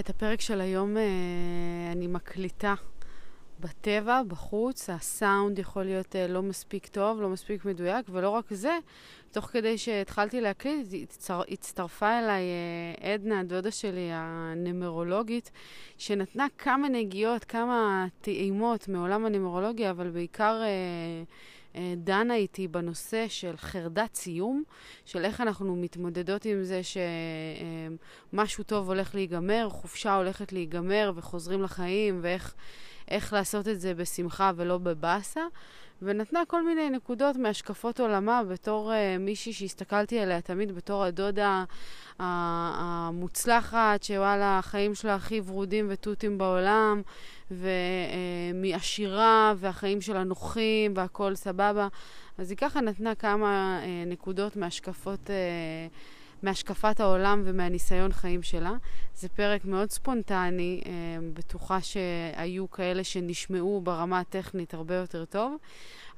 את הפרק של היום אה, אני מקליטה בטבע, בחוץ, הסאונד יכול להיות אה, לא מספיק טוב, לא מספיק מדויק, ולא רק זה, תוך כדי שהתחלתי להקליט, הצטר, הצטרפה אליי אה, עדנה, הדודה שלי, הנמרולוגית, שנתנה כמה נגיעות, כמה טעימות מעולם הנמרולוגיה, אבל בעיקר... אה, דנה איתי בנושא של חרדת סיום, של איך אנחנו מתמודדות עם זה שמשהו טוב הולך להיגמר, חופשה הולכת להיגמר וחוזרים לחיים, ואיך לעשות את זה בשמחה ולא בבאסה. ונתנה כל מיני נקודות מהשקפות עולמה בתור uh, מישהי שהסתכלתי עליה תמיד בתור הדודה המוצלחת, שוואלה, החיים שלה הכי ורודים ותותים בעולם, ומעשירה, והחיים שלה נוחים, והכול סבבה. אז היא ככה נתנה כמה uh, נקודות מהשקפות... Uh, מהשקפת העולם ומהניסיון חיים שלה. זה פרק מאוד ספונטני, אה, בטוחה שהיו כאלה שנשמעו ברמה הטכנית הרבה יותר טוב,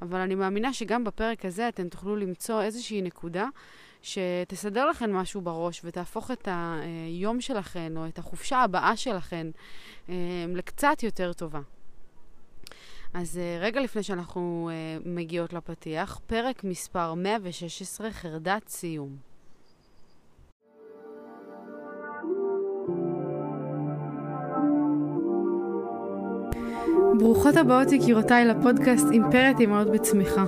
אבל אני מאמינה שגם בפרק הזה אתם תוכלו למצוא איזושהי נקודה שתסדר לכם משהו בראש ותהפוך את היום שלכם או את החופשה הבאה שלכם אה, לקצת יותר טובה. אז אה, רגע לפני שאנחנו מגיעות לפתיח, פרק מספר 116, חרדת סיום. ברוכות הבאות יקירותיי לפודקאסט אימפרית אימהות בצמיחה.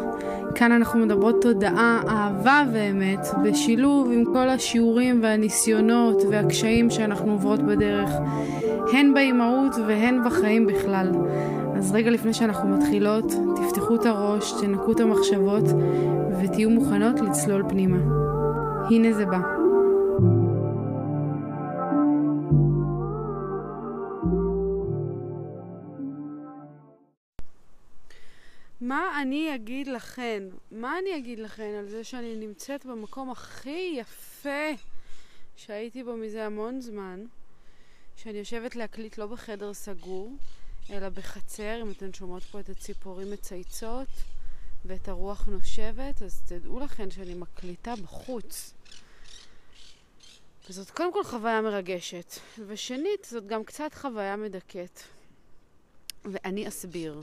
כאן אנחנו מדברות תודעה, אהבה ואמת, בשילוב עם כל השיעורים והניסיונות והקשיים שאנחנו עוברות בדרך, הן באימהות והן בחיים בכלל. אז רגע לפני שאנחנו מתחילות, תפתחו את הראש, תנקו את המחשבות ותהיו מוכנות לצלול פנימה. הנה זה בא. מה אני אגיד לכן? מה אני אגיד לכן על זה שאני נמצאת במקום הכי יפה שהייתי בו מזה המון זמן, שאני יושבת להקליט לא בחדר סגור, אלא בחצר, אם אתן שומעות פה את הציפורים מצייצות ואת הרוח נושבת, אז תדעו לכן שאני מקליטה בחוץ. וזאת קודם כל חוויה מרגשת, ושנית, זאת גם קצת חוויה מדכאת. ואני אסביר.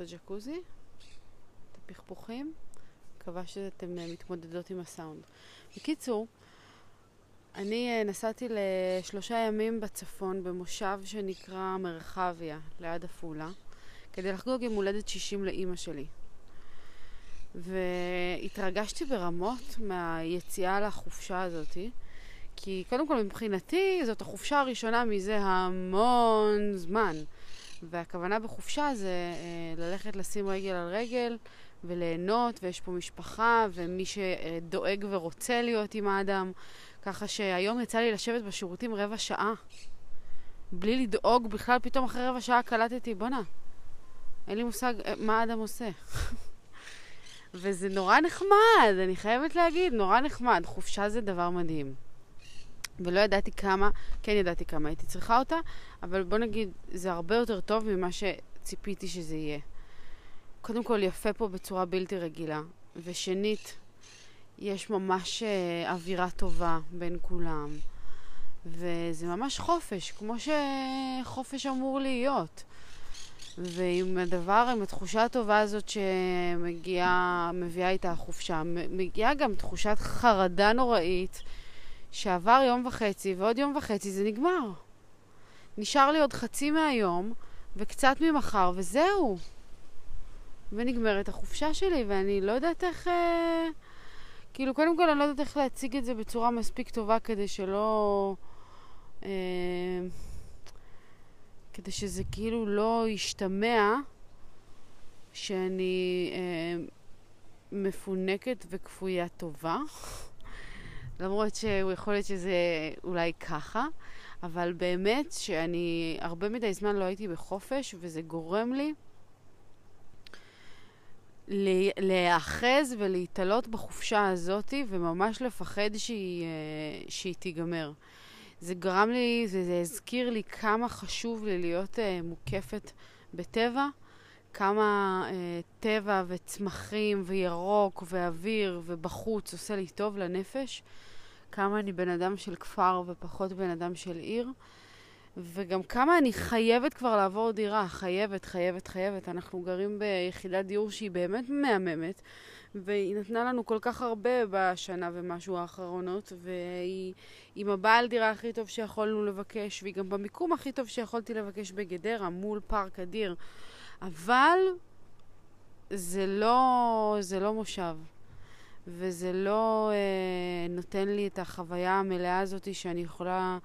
הג'קוזי, את הפכפוכים, מקווה שאתם אה, מתמודדות עם הסאונד. בקיצור, אני אה, נסעתי לשלושה ימים בצפון במושב שנקרא מרחביה, ליד עפולה, כדי לחגוג יום הולדת 60 לאימא שלי. והתרגשתי ברמות מהיציאה לחופשה הזאתי, כי קודם כל מבחינתי זאת החופשה הראשונה מזה המון זמן. והכוונה בחופשה זה אה, ללכת לשים רגל על רגל וליהנות, ויש פה משפחה, ומי שדואג ורוצה להיות עם האדם. ככה שהיום יצא לי לשבת בשירותים רבע שעה. בלי לדאוג בכלל, פתאום אחרי רבע שעה קלטתי, בואנה, אין לי מושג אה, מה האדם עושה. וזה נורא נחמד, אני חייבת להגיד, נורא נחמד. חופשה זה דבר מדהים. ולא ידעתי כמה, כן ידעתי כמה הייתי צריכה אותה, אבל בוא נגיד, זה הרבה יותר טוב ממה שציפיתי שזה יהיה. קודם כל, יפה פה בצורה בלתי רגילה, ושנית, יש ממש uh, אווירה טובה בין כולם, וזה ממש חופש, כמו שחופש אמור להיות. ועם הדבר, עם התחושה הטובה הזאת שמגיעה, מביאה איתה החופשה, מגיעה גם תחושת חרדה נוראית. שעבר יום וחצי ועוד יום וחצי זה נגמר. נשאר לי עוד חצי מהיום וקצת ממחר וזהו. ונגמרת החופשה שלי ואני לא יודעת איך... אה... כאילו, קודם כל אני לא יודעת איך להציג את זה בצורה מספיק טובה כדי שלא... אה... כדי שזה כאילו לא ישתמע שאני אה, מפונקת וכפויה טובה. למרות שהוא יכול להיות שזה אולי ככה, אבל באמת שאני הרבה מדי זמן לא הייתי בחופש, וזה גורם לי להיאחז ולהתעלות בחופשה הזאתי, וממש לפחד שהיא, אה, שהיא תיגמר. זה גרם לי, זה, זה הזכיר לי כמה חשוב לי להיות uh, מוקפת בטבע, כמה uh, טבע וצמחים וירוק ואוויר ובחוץ עושה לי טוב לנפש. כמה אני בן אדם של כפר ופחות בן אדם של עיר, וגם כמה אני חייבת כבר לעבור דירה, חייבת, חייבת, חייבת. אנחנו גרים ביחידת דיור שהיא באמת מהממת, והיא נתנה לנו כל כך הרבה בשנה ומשהו האחרונות, והיא עם הבעל דירה הכי טוב שיכולנו לבקש, והיא גם במיקום הכי טוב שיכולתי לבקש בגדרה, מול פארק אדיר. אבל זה לא, זה לא מושב. וזה לא אה, נותן לי את החוויה המלאה הזאת שאני יכולה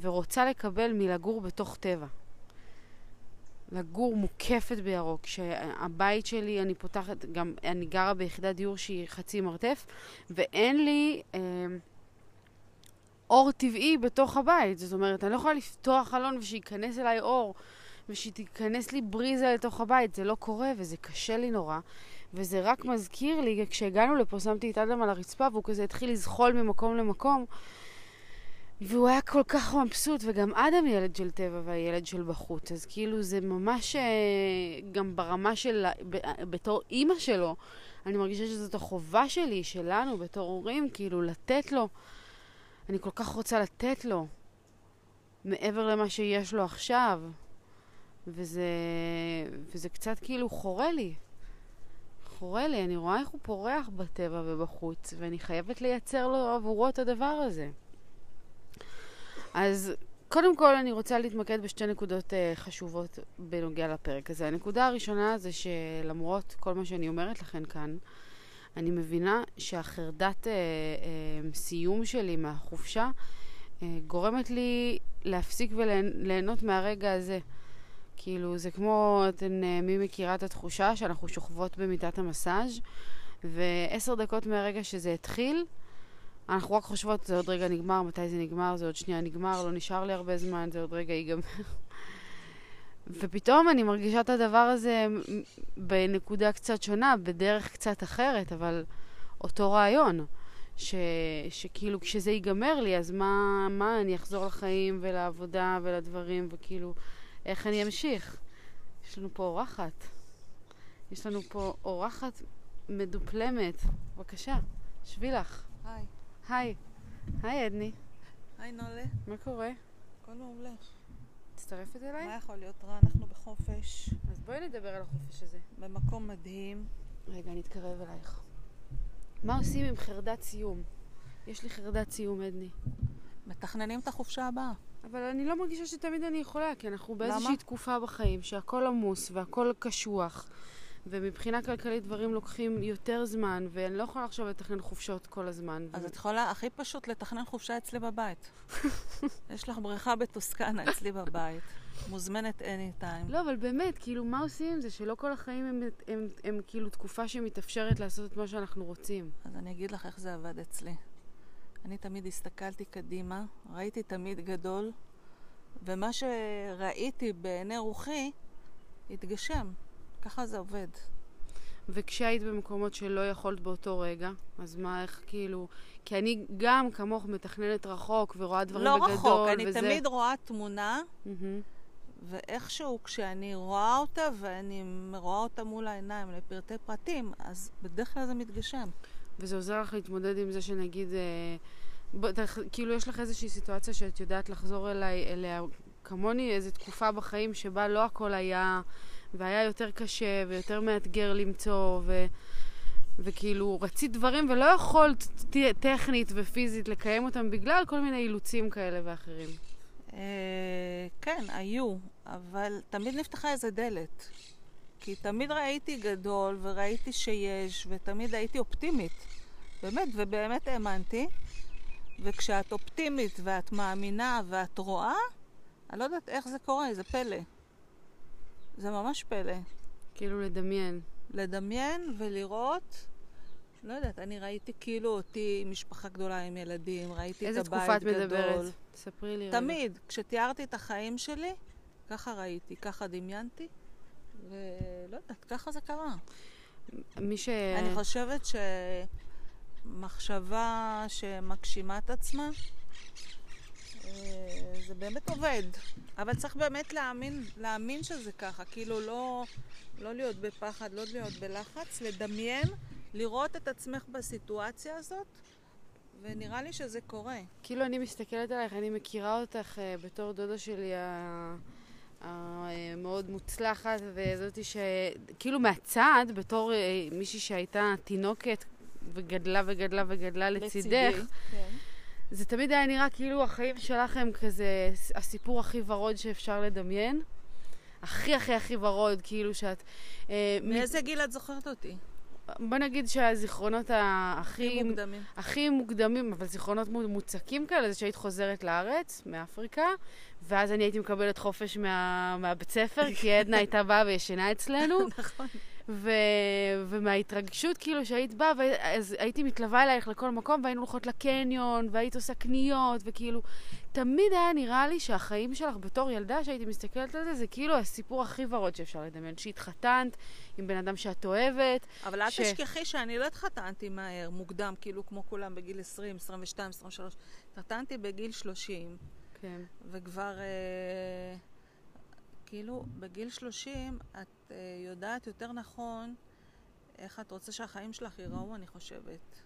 ורוצה לקבל מלגור בתוך טבע. לגור מוקפת בירוק, שהבית שלי, אני פותחת, גם אני גרה ביחידת דיור שהיא חצי מרתף, ואין לי אה, אור טבעי בתוך הבית. זאת אומרת, אני לא יכולה לפתוח חלון ושייכנס אליי אור, ושתיכנס לי בריזה לתוך הבית. זה לא קורה וזה קשה לי נורא. וזה רק מזכיר לי, כשהגענו לפה שמתי את אדם על הרצפה והוא כזה התחיל לזחול ממקום למקום והוא היה כל כך מבסוט, וגם אדם ילד של טבע והילד של בחוץ, אז כאילו זה ממש אה, גם ברמה של, בתור אימא שלו, אני מרגישה שזאת החובה שלי, שלנו, בתור הורים, כאילו לתת לו. אני כל כך רוצה לתת לו, מעבר למה שיש לו עכשיו. וזה, וזה קצת כאילו חורה לי. חורה לי, אני רואה איך הוא פורח בטבע ובחוץ, ואני חייבת לייצר לו עבורו את הדבר הזה. אז קודם כל אני רוצה להתמקד בשתי נקודות uh, חשובות בנוגע לפרק הזה. הנקודה הראשונה זה שלמרות כל מה שאני אומרת לכם כאן, אני מבינה שהחרדת uh, uh, סיום שלי מהחופשה uh, גורמת לי להפסיק וליהנות מהרגע הזה. כאילו, זה כמו, אתן, uh, מי מכירה את התחושה שאנחנו שוכבות במיטת המסאז' ועשר דקות מהרגע שזה התחיל, אנחנו רק חושבות, זה עוד רגע נגמר, מתי זה נגמר, זה עוד שנייה נגמר, לא נשאר לי הרבה זמן, זה עוד רגע ייגמר. ופתאום אני מרגישה את הדבר הזה בנקודה קצת שונה, בדרך קצת אחרת, אבל אותו רעיון. ש, שכאילו כשזה ייגמר לי, אז מה, מה, אני אחזור לחיים ולעבודה ולדברים, וכאילו, איך אני אמשיך? יש לנו פה אורחת. יש לנו פה אורחת מדופלמת. בבקשה, שבי לך. היי. היי. היי, עדני. היי, נולה. מה קורה? הכל מעולה. מצטרפת אליי? מה יכול להיות רע? אנחנו בחופש. אז בואי נדבר על החופש הזה. במקום מדהים. רגע, אני אתקרב אלייך. מה עושים עם חרדת סיום? יש לי חרדת סיום, עדני. מתכננים את החופשה הבאה. אבל אני לא מרגישה שתמיד אני יכולה, כי אנחנו באיזושהי תקופה בחיים שהכל עמוס והכל קשוח. ומבחינה כלכלית דברים לוקחים יותר זמן, ואני לא יכולה עכשיו לתכנן חופשות כל הזמן. אז ו... את יכולה הכי פשוט לתכנן חופשה אצלי בבית. יש לך בריכה בטוסקנה אצלי בבית. מוזמנת anytime. לא, אבל באמת, כאילו, מה עושים עם זה? שלא כל החיים הם, הם, הם, הם כאילו תקופה שמתאפשרת לעשות את מה שאנחנו רוצים. אז אני אגיד לך איך זה עבד אצלי. אני תמיד הסתכלתי קדימה, ראיתי תמיד גדול, ומה שראיתי בעיני רוחי התגשם. ככה זה עובד. וכשהיית במקומות שלא יכולת באותו רגע, אז מה, איך כאילו... כי אני גם כמוך מתכננת רחוק ורואה דברים לא בגדול. לא רחוק, אני וזה... תמיד רואה תמונה, mm-hmm. ואיכשהו כשאני רואה אותה ואני רואה אותה מול העיניים לפרטי פרטים, אז בדרך כלל זה מתגשם. וזה עוזר לך להתמודד עם זה שנגיד... אה, ב, כאילו יש לך איזושהי סיטואציה שאת יודעת לחזור אליי, אליה כמוני, איזו תקופה בחיים שבה לא הכל היה... והיה יותר קשה ויותר מאתגר למצוא, ו... וכאילו רצית דברים ולא יכולת טכנית ופיזית לקיים אותם בגלל כל מיני אילוצים כאלה ואחרים. אה, כן, היו, אבל תמיד נפתחה איזה דלת. כי תמיד ראיתי גדול וראיתי שיש, ותמיד הייתי אופטימית. באמת, ובאמת האמנתי. וכשאת אופטימית ואת מאמינה ואת רואה, אני לא יודעת איך זה קורה, זה פלא. זה ממש פלא. כאילו לדמיין. לדמיין ולראות, לא יודעת, אני ראיתי כאילו אותי משפחה גדולה עם ילדים, ראיתי את הבית גדול. איזה תקופה את מדברת? ספרי לי. תמיד, רגע. כשתיארתי את החיים שלי, ככה ראיתי, ככה דמיינתי, ולא יודעת, ככה זה קרה. מי ש... אני חושבת שמחשבה שמגשימה את עצמה, אה, זה באמת עובד. אבל צריך באמת להאמין, להאמין שזה ככה, כאילו לא, לא להיות בפחד, לא להיות בלחץ, לדמיין, לראות את עצמך בסיטואציה הזאת ונראה לי שזה קורה. כאילו אני מסתכלת עלייך, אני מכירה אותך uh, בתור דודה שלי ה... המאוד מוצלחת, וזאתי שכאילו מהצד, בתור uh, מישהי שהייתה תינוקת וגדלה וגדלה וגדלה לצידך, כן. זה תמיד היה נראה כאילו החיים שלך הם כזה הסיפור הכי ורוד שאפשר לדמיין. הכי הכי הכי ורוד, כאילו שאת... אה, מאיזה מ... גיל את זוכרת אותי? בוא נגיד שהזיכרונות הכי... מוקדמים. הכי מוקדמים, אבל זיכרונות מוצקים כאלה, זה שהיית חוזרת לארץ, מאפריקה, ואז אני הייתי מקבלת חופש מה, מהבית ספר, כי עדנה הייתה באה וישנה אצלנו. נכון. ו... ומההתרגשות כאילו שהיית באה, אז הייתי מתלווה אלייך לכל מקום, והיינו הולכות לקניון, והיית עושה קניות, וכאילו, תמיד היה נראה לי שהחיים שלך בתור ילדה, שהייתי מסתכלת על זה, זה כאילו הסיפור הכי ורוד שאפשר לדמיין. שהתחתנת עם בן אדם שאת אוהבת. אבל אל ש... תשכחי שאני לא התחתנתי מהר, מוקדם, כאילו כמו כולם בגיל 20, 22, 23. התחתנתי בגיל 30. כן. וכבר... אה... כאילו, בגיל 30 את uh, יודעת יותר נכון איך את רוצה שהחיים שלך ייראו, אני חושבת.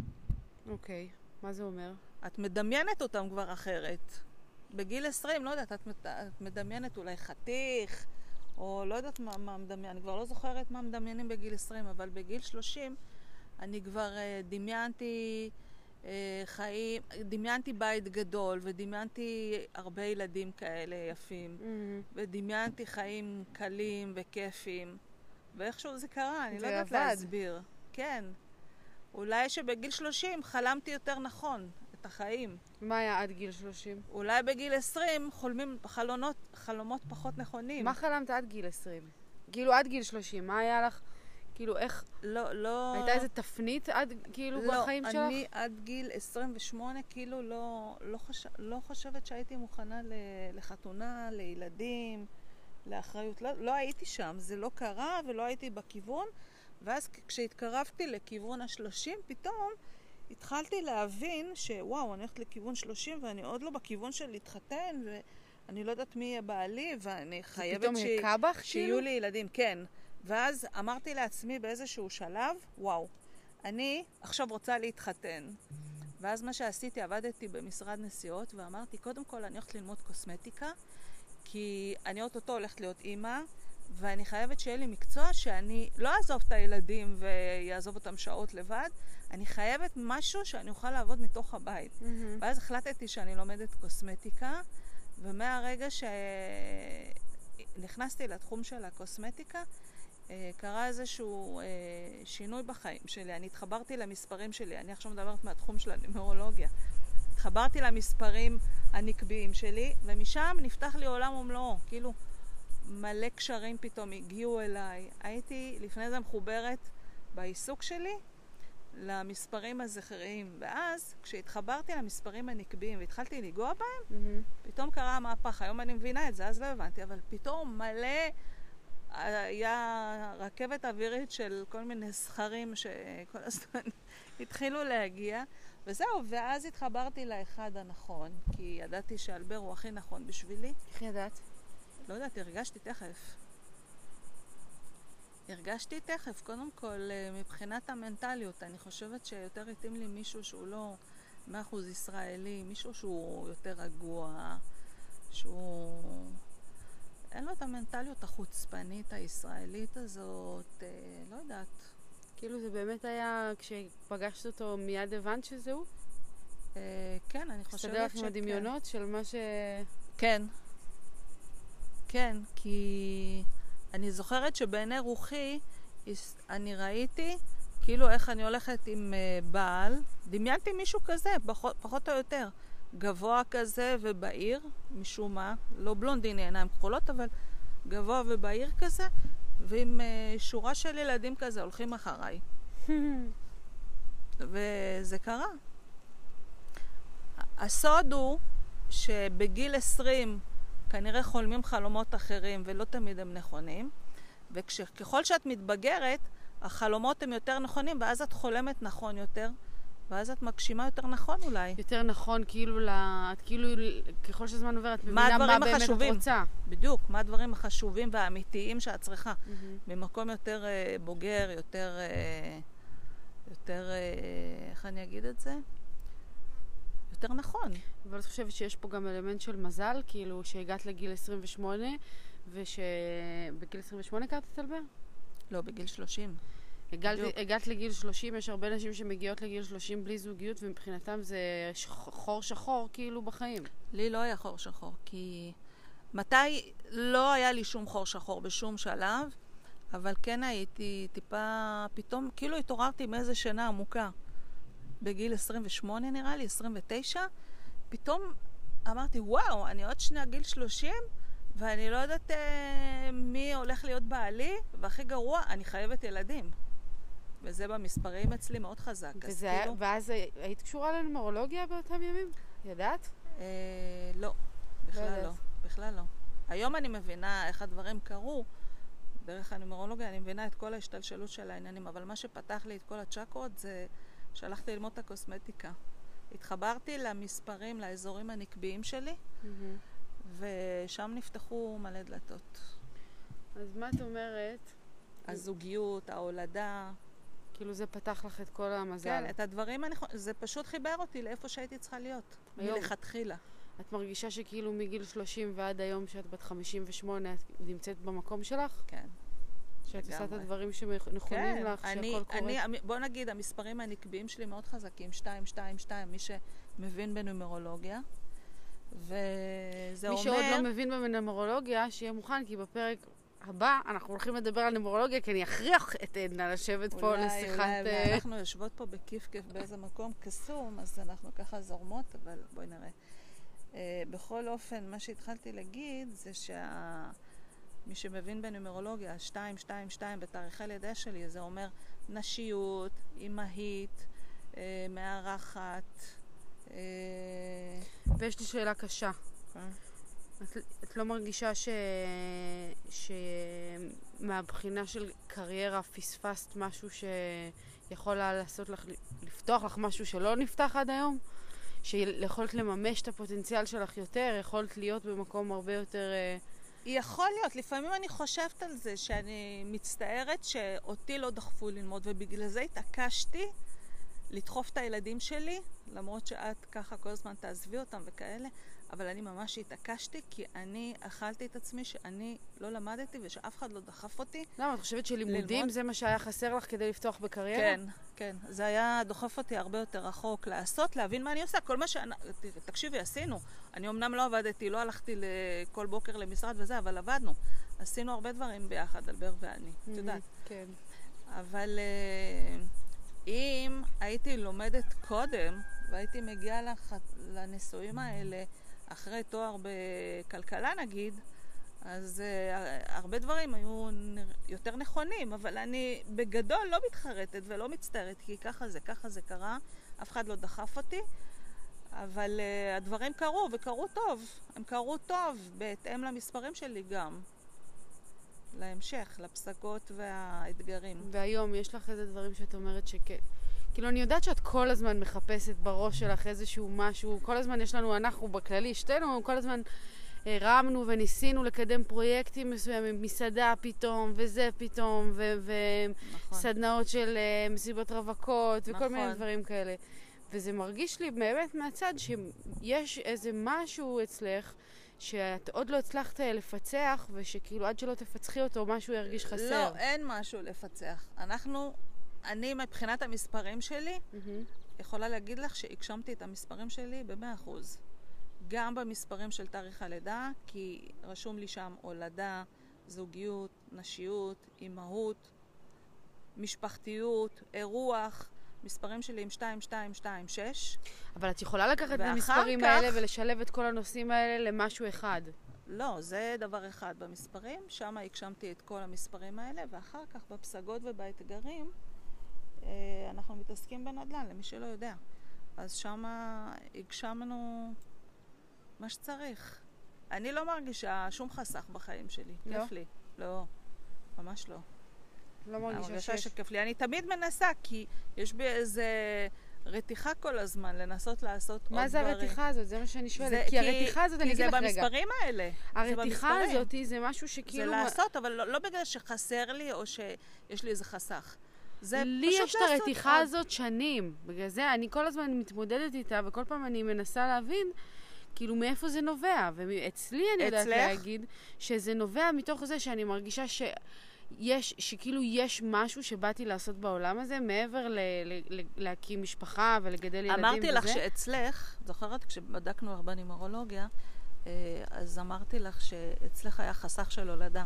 אוקיי, okay. מה זה אומר? את מדמיינת אותם כבר אחרת. בגיל 20, לא יודעת, את, את מדמיינת אולי חתיך, או לא יודעת מה, מה מדמיין, אני כבר לא זוכרת מה מדמיינים בגיל 20, אבל בגיל 30 אני כבר uh, דמיינתי... אה, חיים, דמיינתי בית גדול, ודמיינתי הרבה ילדים כאלה יפים, mm-hmm. ודמיינתי חיים קלים וכיפים, ואיכשהו זה קרה, אני לא יודעת עבד. להסביר. כן. אולי שבגיל 30 חלמתי יותר נכון את החיים. מה היה עד גיל 30? אולי בגיל 20 חולמים חלונות, חלומות פחות נכונים. מה חלמת עד גיל 20? כאילו עד גיל 30, מה היה לך? כאילו, איך... לא, לא... הייתה איזה תפנית עד, כאילו, לא, בחיים שלך? לא, אני עד גיל 28, כאילו, לא, לא, חש... לא חושבת שהייתי מוכנה ל... לחתונה, לילדים, לאחריות. לא, לא הייתי שם, זה לא קרה ולא הייתי בכיוון. ואז כשהתקרבתי לכיוון השלושים, פתאום התחלתי להבין שוואו, אני הולכת לכיוון שלושים ואני עוד לא בכיוון של להתחתן, ואני לא יודעת מי יהיה בעלי, ואני חייבת ש... שיהיו כאילו? לי ילדים. כן. ואז אמרתי לעצמי באיזשהו שלב, וואו, אני עכשיו רוצה להתחתן. ואז מה שעשיתי, עבדתי במשרד נסיעות, ואמרתי, קודם כל אני הולכת ללמוד קוסמטיקה, כי אני אוטוטו הולכת להיות אימא, ואני חייבת שיהיה לי מקצוע שאני לא אעזוב את הילדים ויעזוב אותם שעות לבד, אני חייבת משהו שאני אוכל לעבוד מתוך הבית. Mm-hmm. ואז החלטתי שאני לומדת קוסמטיקה, ומהרגע שנכנסתי לתחום של הקוסמטיקה, קרה איזשהו אה, שינוי בחיים שלי. אני התחברתי למספרים שלי, אני עכשיו מדברת מהתחום של הנומרולוגיה. התחברתי למספרים הנקביים שלי, ומשם נפתח לי עולם ומלואו. כאילו, מלא קשרים פתאום הגיעו אליי. הייתי לפני זה מחוברת בעיסוק שלי למספרים הזכריים. ואז, כשהתחברתי למספרים הנקביים והתחלתי לנגוע בהם, mm-hmm. פתאום קרה המהפך. היום אני מבינה את זה, אז לא הבנתי, אבל פתאום מלא... היה רכבת אווירית של כל מיני סכרים שכל הזמן התחילו להגיע, וזהו, ואז התחברתי לאחד הנכון, כי ידעתי שאלבר הוא הכי נכון בשבילי. איך ידעת? לא יודעת, הרגשתי תכף. הרגשתי תכף, קודם כל, אה, מבחינת המנטליות, אני חושבת שיותר התאים לי מישהו שהוא לא מאה אחוז ישראלי, מישהו שהוא יותר רגוע, שהוא... אין לו את המנטליות החוצפנית הישראלית הזאת, אה, לא יודעת. כאילו זה באמת היה, כשפגשת אותו מיד הבנת שזה הוא? אה, כן, אני חושבת שכן. הסתדר לך עם הדמיונות של מה ש... כן. כן, כי אני זוכרת שבעיני רוחי אני ראיתי כאילו איך אני הולכת עם אה, בעל, דמיינתי מישהו כזה, פחות, פחות או יותר. גבוה כזה ובהיר, משום מה, לא בלונדיני עיניים כחולות, אבל גבוה ובהיר כזה, ועם uh, שורה של ילדים כזה הולכים אחריי. וזה קרה. הסוד הוא שבגיל 20 כנראה חולמים חלומות אחרים ולא תמיד הם נכונים, וככל שאת מתבגרת, החלומות הם יותר נכונים, ואז את חולמת נכון יותר, ואז את מגשימה יותר נכון אולי. יותר נכון, כאילו, לה, את כאילו, ככל שהזמן עובר, את מבינה מה, מה באמת את רוצה. בדיוק, מה הדברים החשובים והאמיתיים שאת צריכה. Mm-hmm. ממקום יותר uh, בוגר, יותר, uh, יותר, uh, איך אני אגיד את זה? יותר נכון. אבל את חושבת שיש פה גם אלמנט של מזל, כאילו שהגעת לגיל 28, ושבגיל 28 קראת את אלבר? לא, בגיל 30. הגעת, לגיל 30, יש הרבה נשים שמגיעות לגיל 30 בלי זוגיות, ומבחינתם זה חור שחור כאילו בחיים. לי לא היה חור שחור, כי מתי לא היה לי שום חור שחור בשום שלב, אבל כן הייתי טיפה, פתאום, כאילו התעוררתי מאיזה שינה עמוקה. בגיל 28 נראה לי, 29, פתאום אמרתי, וואו, אני עוד שנייה גיל 30, ואני לא יודעת אה, מי הולך להיות בעלי, והכי גרוע, אני חייבת ילדים. וזה במספרים אצלי מאוד חזק. וזה היה, כאילו, ואז היית קשורה לנומרולוגיה באותם ימים? ידעת? אה, לא, בכלל יודעת. לא, בכלל לא. היום אני מבינה איך הדברים קרו. דרך הנומרולוגיה אני מבינה את כל ההשתלשלות של העניינים, אבל מה שפתח לי את כל הצ'קרות זה שהלכתי ללמוד את הקוסמטיקה. התחברתי למספרים, לאזורים הנקביים שלי, ושם נפתחו מלא דלתות. אז מה את אומרת? הזוגיות, ההולדה, כאילו זה פתח לך את כל המזל. כן, את הדברים הנכונים, זה פשוט חיבר אותי לאיפה שהייתי צריכה להיות, היום. מלכתחילה. את מרגישה שכאילו מגיל 30 ועד היום שאת בת 58 את נמצאת במקום שלך? כן. שאת עושה את. הדברים שנכונים כן, לך, אני, שהכל קורה? אני, בוא נגיד, המספרים הנקביים שלי מאוד חזקים, 2, 2, 2, מי שמבין בנומרולוגיה. וזה מי אומר... שעוד לא מבין בנומרולוגיה, שיהיה מוכן, כי בפרק הבא אנחנו הולכים לדבר על נומרולוגיה, כי אני אכריח את עדנה לשבת פה אולי, לשיחת... אולי, אה, ואנחנו יושבות פה בכיף כיף באיזה מקום קסום, אז אנחנו ככה זורמות, אבל בואי נראה. Uh, בכל אופן, מה שהתחלתי להגיד זה שה... מי שמבין בנומרולוגיה, 2, 2, 2 בתאריכי לידה שלי, זה אומר נשיות, אימהית, uh, מארחת. ויש לי שאלה קשה. את, את לא מרגישה ש... שמהבחינה של קריירה פספסת משהו שיכול היה לעשות לך, לפתוח לך משהו שלא נפתח עד היום? שיכולת לממש את הפוטנציאל שלך יותר, יכולת להיות במקום הרבה יותר... אה, יכול להיות, לפעמים אני חושבת על זה שאני מצטערת שאותי לא דחפו ללמוד ובגלל זה התעקשתי לדחוף את הילדים שלי, למרות שאת ככה כל הזמן תעזבי אותם וכאלה, אבל אני ממש התעקשתי כי אני אכלתי את עצמי שאני לא למדתי ושאף אחד לא דחף אותי. למה, את חושבת שלימודים ללמוד? זה מה שהיה חסר לך כדי לפתוח בקריירה? כן, כן. זה היה דוחף אותי הרבה יותר רחוק לעשות, להבין מה אני עושה. כל מה ש... תקשיבי, עשינו. אני אמנם לא עבדתי, לא הלכתי כל בוקר למשרד וזה, אבל עבדנו. עשינו הרבה דברים ביחד, אלבר ואני, את יודעת. כן. אבל אה, אם הייתי לומדת קודם, והייתי מגיעה לח... לנישואים האלה אחרי תואר בכלכלה נגיד, אז uh, הרבה דברים היו יותר נכונים, אבל אני בגדול לא מתחרטת ולא מצטערת, כי ככה זה, ככה זה קרה, אף אחד לא דחף אותי, אבל uh, הדברים קרו, וקרו טוב. הם קרו טוב, בהתאם למספרים שלי גם. להמשך, לפסגות והאתגרים. והיום יש לך איזה דברים שאת אומרת שכן. כאילו, אני יודעת שאת כל הזמן מחפשת בראש שלך איזשהו משהו, כל הזמן יש לנו, אנחנו בכללי, שתינו, כל הזמן הרמנו וניסינו לקדם פרויקטים מסוימים, מסעדה פתאום, וזה פתאום, נכון. וסדנאות של אה, מסיבות רווקות, וכל נכון. מיני דברים כאלה. וזה מרגיש לי באמת מהצד שיש איזה משהו אצלך שאת עוד לא הצלחת אה, לפצח, ושכאילו עד שלא תפצחי אותו, משהו ירגיש חסר. לא, אין משהו לפצח. אנחנו, אני מבחינת המספרים שלי, מהמם. יכולה להגיד לך שהגשמתי את המספרים שלי ב-100%. גם במספרים של תאריך הלידה, כי רשום לי שם הולדה, זוגיות, נשיות, אימהות, משפחתיות, אירוח. מספרים שלי עם 2, 2, 2, 6. אבל את יכולה לקחת את המספרים כך- האלה ולשלב את כל הנושאים האלה למשהו אחד. לא, זה דבר אחד במספרים, שם הגשמתי את כל המספרים האלה, ואחר כך בפסגות ובאתגרים אנחנו מתעסקים בנדל"ן, למי שלא יודע. אז שם הגשמנו מה שצריך. אני לא מרגישה שום חסך בחיים שלי. לא? כיף לי. לא, ממש לא. לא מרגישה הרגשה שיש... שכיף לי. אני תמיד מנסה, כי יש בי איזה רתיחה כל הזמן לנסות לעשות עוד דברים. מה זה הרתיחה הזאת? זה מה שאני זה- שואלת. כי הרתיחה הזאת, אני אגיד לך כי רגע. זה במספרים האלה. זה הרתיחה. הזאת זה משהו זה שכאילו... לעשות, אבל לא, לא בגלל שחסר לי או שיש לי איזה חסך. זה לי פשוט יש את לעשות הרתיחה. הזאת שנים. בגלל זה אני כל הזמן מתמודדת איתה, וכל פעם אני מנסה להבין, כאילו, מאיפה זה נובע. ואצלי אני יודעת? להגיד שזה נובע מתוך זה שאני מרגישה ש... יש, שכאילו יש משהו שבאתי לעשות בעולם הזה, מעבר ל, ל, ל, להקים משפחה ולגדל ילדים וזה. אמרתי לך שאצלך, זוכרת כשבדקנו לך בנימרולוגיה, אה, אז אמרתי לך שאצלך היה חסך של הולדה,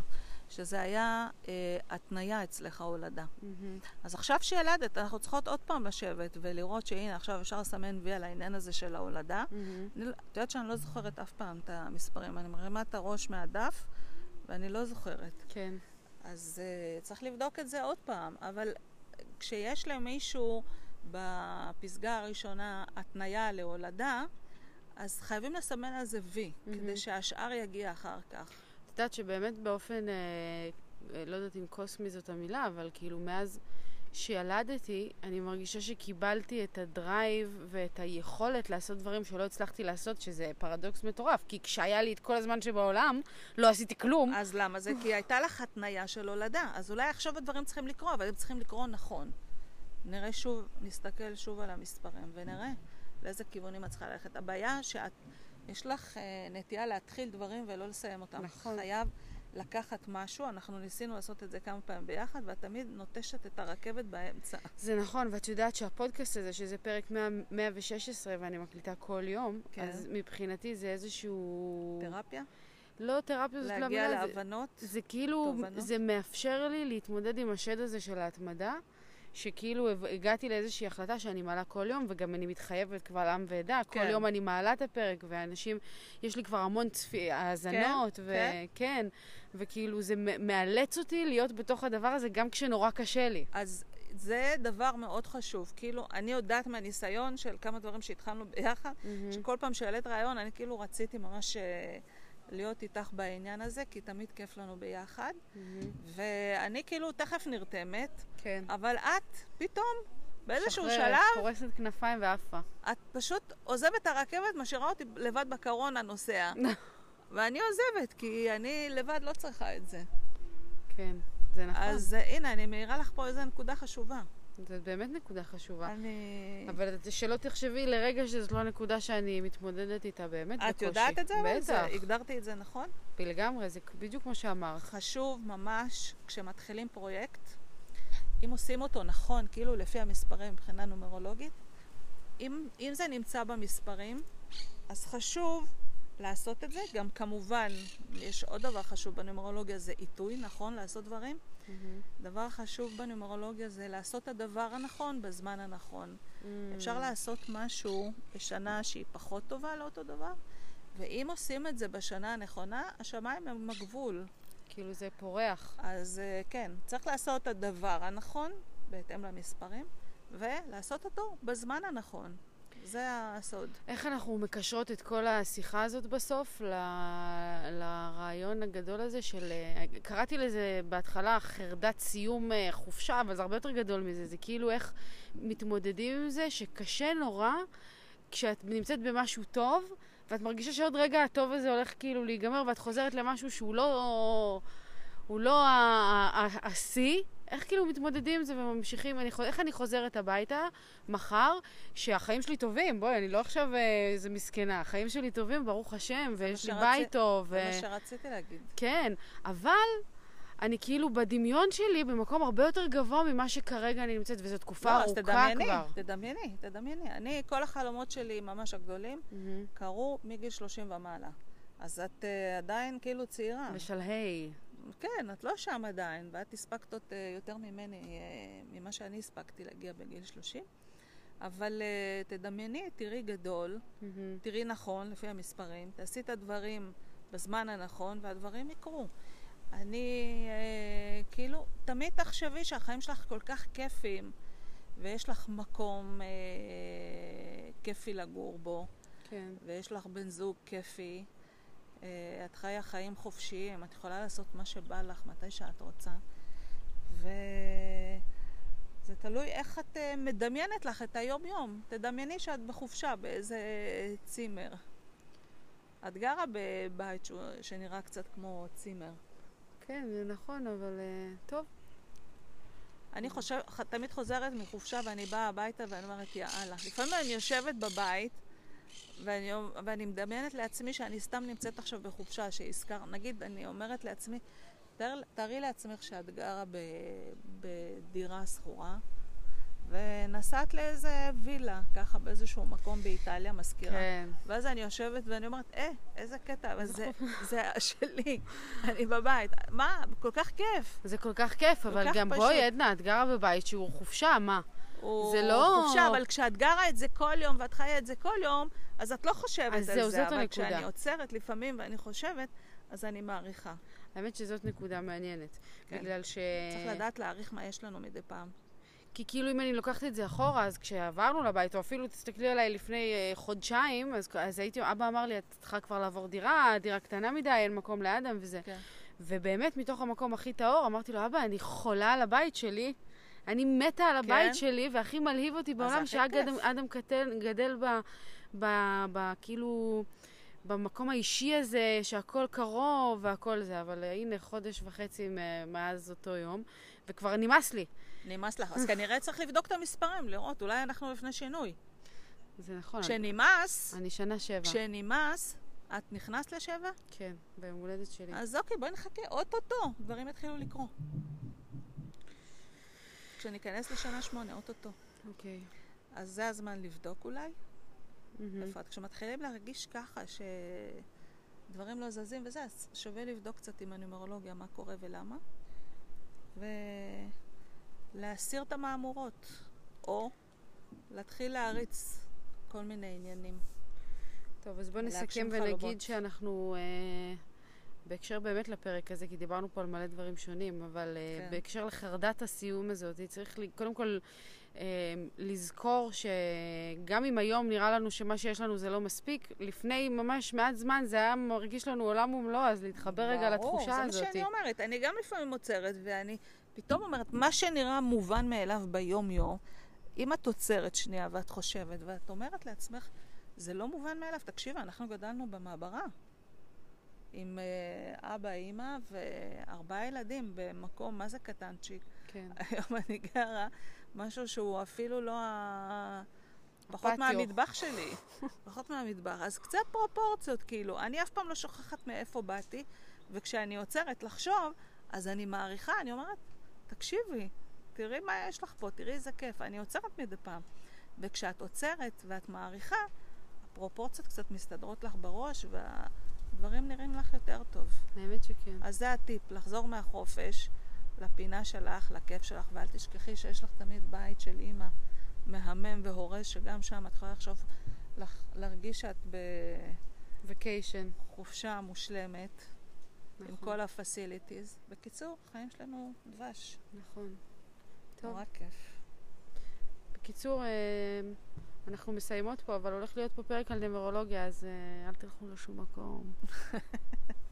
שזה היה אה, התניה אצלך הולדה. מהמם. אז עכשיו שילדת, אנחנו צריכות עוד פעם לשבת ולראות שהנה עכשיו אפשר לסמן וי על העניין הזה של ההולדה. אני לא- את יודעת שאני לא זוכרת אף פעם את המספרים, אני מרימה את הראש מהדף ואני לא זוכרת. כן. אז אה, צריך לבדוק את זה עוד פעם, אבל כשיש למישהו בפסגה הראשונה התניה להולדה, אז חייבים לסמן על זה וי, מהמם. כדי שהשאר יגיע אחר כך. יודעת שבאמת באופן, אה, אה, לא יודעת אם קוסמי זאת המילה, אבל כאילו מאז שילדתי, אני מרגישה שקיבלתי את ה drive ואת היכולת לעשות דברים שלא הצלחתי לעשות, שזה פרדוקס מטורף. כי כשהיה לי את כל הזמן שבעולם, לא עשיתי כלום. אז למה זה? כי הייתה לך התניה של הולדה. אז אולי עכשיו הדברים צריכים לקרות, אבל הם צריכים לקרות נכון. נראה שוב, נסתכל שוב על המספרים ונראה לאיזה כיוונים את צריכה ללכת. הבעיה שאת, יש לך אה, נטייה להתחיל דברים ולא לסיים אותם. נכון. חייב לקחת משהו, אנחנו ניסינו לעשות את זה כמה פעמים ביחד, ואת תמיד נוטשת את הרכבת באמצע. זה נכון, ואת יודעת שהפודקאסט הזה, שזה פרק 100, 116 ואני מקליטה כל יום, כן. אז מבחינתי זה איזשהו... תרפיה? לא תרפיה זאת לא להגיע המילה, זה- להבנות? זה כאילו, תובנות? זה מאפשר לי להתמודד עם השד הזה של ההתמדה, שכאילו הגעתי לאיזושהי החלטה שאני מעלה כל יום, וגם אני מתחייבת קבל עם ועדה, כל כן. יום אני מעלה את הפרק, ואנשים, יש לי כבר המון צפי, האזנות, כן? וכן, וכאילו זה מאלץ אותי להיות בתוך הדבר הזה גם כשנורא קשה לי. אז זה דבר מאוד חשוב. כאילו, אני יודעת מהניסיון של כמה דברים שהתחלנו ביחד, מהמם. שכל פעם שהעלית רעיון, אני כאילו רציתי ממש אה, להיות איתך בעניין הזה, כי תמיד כיף לנו ביחד. מהמם. ואני כאילו תכף נרתמת, כן. אבל את, פתאום, באיזשהו משחררת, שלב, פורסת כנפיים ועפה. את פשוט עוזבת את הרכבת, משאירה אותי לבד בקרון הנוסע. ואני עוזבת, כי אני לבד לא צריכה את זה. כן, זה נכון. אז אה, הנה, אני מעירה לך פה איזו נקודה חשובה. זאת באמת נקודה חשובה. אני... אבל את- שלא תחשבי לרגע שזאת לא נקודה שאני מתמודדת איתה באמת בקושי. את יודעת את זה? אבל זה- בטח, הגדרתי את זה נכון? לגמרי, זה בדיוק כמו שאמרת. חשוב ממש, כשמתחילים פרויקט, אם עושים אותו נכון, כאילו לפי המספרים מבחינה נומרולוגית, אם, אם זה נמצא במספרים, אז חשוב לעשות את זה. גם כמובן, יש עוד דבר חשוב בנומרולוגיה, זה עיתוי, נכון? לעשות דברים. מהמם. דבר חשוב בנומרולוגיה זה לעשות את הדבר הנכון בזמן הנכון. Mm. אפשר לעשות משהו בשנה שהיא פחות טובה לאותו דבר, ואם עושים את זה בשנה הנכונה, השמיים הם הגבול. כאילו זה פורח. אז אה, כן, צריך לעשות את הדבר הנכון, בהתאם למספרים, ולעשות אותו בזמן הנכון. זה הסוד. איך אנחנו מקשרות את כל השיחה הזאת בסוף ל... לרעיון הגדול הזה של... אה, קראתי לזה בהתחלה חרדת סיום אה, חופשה, אבל זה הרבה יותר גדול מזה. זה כאילו איך מתמודדים עם זה שקשה נורא כשאת נמצאת במשהו טוב, ואת מרגישה שעוד רגע הטוב הזה הולך כאילו להיגמר, ואת חוזרת למשהו שהוא לא... הוא לא השיא. איך כאילו מתמודדים עם זה וממשיכים? אני, איך אני חוזרת הביתה מחר, שהחיים שלי טובים? בואי, אני לא עכשיו אה, איזה מסכנה. החיים שלי טובים, ברוך השם, ויש לי שרצי- בית טוב. זה ו... מה שרציתי להגיד. כן, אבל אני כאילו בדמיון שלי במקום הרבה יותר גבוה ממה שכרגע אני נמצאת, וזו תקופה לא, ארוכה תדמייני, כבר. תדמייני, תדמייני. אני, כל החלומות שלי ממש הגדולים מהמם. קרו מגיל 30 ומעלה. אז את uh, עדיין כאילו צעירה. בשלהי. כן, את לא שם עדיין, ואת הספקת עוד אה, יותר ממני, אה, ממה שאני הספקתי להגיע בגיל 30. אבל אה, תדמייני, תראי גדול, מהמם. תראי נכון לפי המספרים, תעשי את הדברים בזמן הנכון והדברים יקרו. אני, אה, כאילו, תמיד תחשבי שהחיים שלך כל כך כיפיים, ויש לך מקום אה, כיפי לגור בו, כן. ויש לך בן זוג כיפי, את חיה חיים חופשיים, את יכולה לעשות מה שבא לך, מתי שאת רוצה. וזה תלוי איך את אה, מדמיינת לך את היום-יום. תדמייני שאת בחופשה באיזה צימר. את גרה בבית שנראה קצת כמו צימר. כן, זה נכון, אבל אה, טוב. אני חושב, ח- תמיד חוזרת מחופשה ואני באה הביתה ואני אומרת, יאללה. לפעמים אני יושבת בבית ואני, ואני מדמיינת לעצמי שאני סתם נמצאת עכשיו בחופשה, שהזכר, נגיד, אני אומרת לעצמי, תאר, תארי לעצמך שאת גרה ב, בדירה שכורה, ונסעת לאיזה וילה, ככה באיזשהו מקום באיטליה, מזכירה. כן. ואז אני יושבת ואני אומרת, אה, איזה קטע, זה, זה שלי, אני בבית. מה, כל כך כיף. זה כל כך כיף, אבל כך גם פשוט. בואי, עדנה, את גרה בבית שהוא חופשה, מה? הוא זה לא- חופשה, אבל כשאת גרה את זה כל יום ואת חיה את זה כל יום, אז את לא חושבת אז על זהו, זה. זאת אבל הנקודה. כשאני עוצרת לפעמים ואני חושבת, אז אני מעריכה. האמת שזאת נקודה מעניינת. כן. בגלל ש... צריך לדעת להעריך מה יש לנו מדי פעם. כי כאילו אם אני לוקחת את זה אחורה, אז כשעברנו לבית, או אפילו תסתכלי עליי לפני אה, חודשיים, אז, אז הייתי, אבא אמר לי, את צריכה כבר לעבור דירה, דירה קטנה מדי, אין מקום לאדם וזה. כן. ובאמת, מתוך המקום הכי טהור, אמרתי לו, אבא, אני חולה על הבית שלי. אני מתה על הבית כן? שלי, והכי מלהיב אותי בעולם, שאדם גדל, גדל ב, ב, ב... כאילו... במקום האישי הזה, שהכל קרוב והכל זה, אבל אה, הנה חודש וחצי מאז אותו יום, וכבר נמאס לי. נמאס לך. אז כנראה צריך לבדוק את המספרים, לראות, אולי אנחנו לפני שינוי. זה נכון. כשנמאס, אני שנה שבע. כשנמאס, את נכנסת לשבע? כן, ביום הולדת שלי. אז אוקיי, בואי נחכה, אוטוטו, דברים יתחילו לקרות. כשניכנס לשנה שמונה, אוטוטו. אוקיי. אז זה הזמן לבדוק אולי. איפה את? כשמתחילים להרגיש ככה, שדברים לא זזים וזה, אז שווה לבדוק קצת עם הנומרולוגיה מה קורה ולמה. ולהסיר את המהמורות. או להתחיל להריץ כל מיני עניינים. טוב, אז בוא נסכם. ונגיד שאנחנו, אה, בהקשר באמת לפרק הזה, כי דיברנו פה על מלא דברים שונים, אבל אה, כן. בהקשר לחרדת הסיום הזאת, צריך לי, קודם כל אה, לזכור שגם אם היום נראה לנו שמה שיש לנו זה לא מספיק, לפני ממש מעט זמן זה היה מרגיש לנו עולם ומלואו, אז להתחבר רגע לתחושה הזאת. ברור, זה מה שאני אומרת. אני גם לפעמים עוצרת, ואני פתאום אומרת, מה שנראה מובן מאליו ביום-יום, אם את עוצרת שנייה ואת חושבת, ואת אומרת לעצמך, זה לא מובן מאליו. תקשיבי, אנחנו גדלנו במעברה. עם אה, אבא, אימא וארבעה ילדים במקום, מה זה קטנצ'יק? כן. היום אני גרה, משהו שהוא אפילו לא ה... פחות. מהמטבח שלי. פחות מהמטבח. אז קצת פרופורציות, כאילו. אני אף פעם לא שוכחת מאיפה באתי, וכשאני עוצרת לחשוב, אז אני מעריכה, אני אומרת, תקשיבי, תראי מה יש לך פה, תראי איזה כיף. אני עוצרת מדי פעם. וכשאת עוצרת ואת מעריכה, הפרופורציות קצת מסתדרות לך בראש, והדברים נראים לך יותר טוב. האמת שכן. אז זה הטיפ, לחזור מהחופש לפינה שלך, לכיף שלך, ואל תשכחי שיש לך תמיד בית של אימא מהמם והורס, שגם שם את יכולה לחשוב, לח, להרגיש שאת וקיישן. בחופשה מושלמת, עם נכון. כל הפסיליטיז. בקיצור, החיים שלנו דבש. נכון. טוב. נורא כיף. בקיצור, אה, אנחנו מסיימות פה, אבל הולך להיות פה פרק על נמרולוגיה, אז אה, אל תלכו לשום מקום.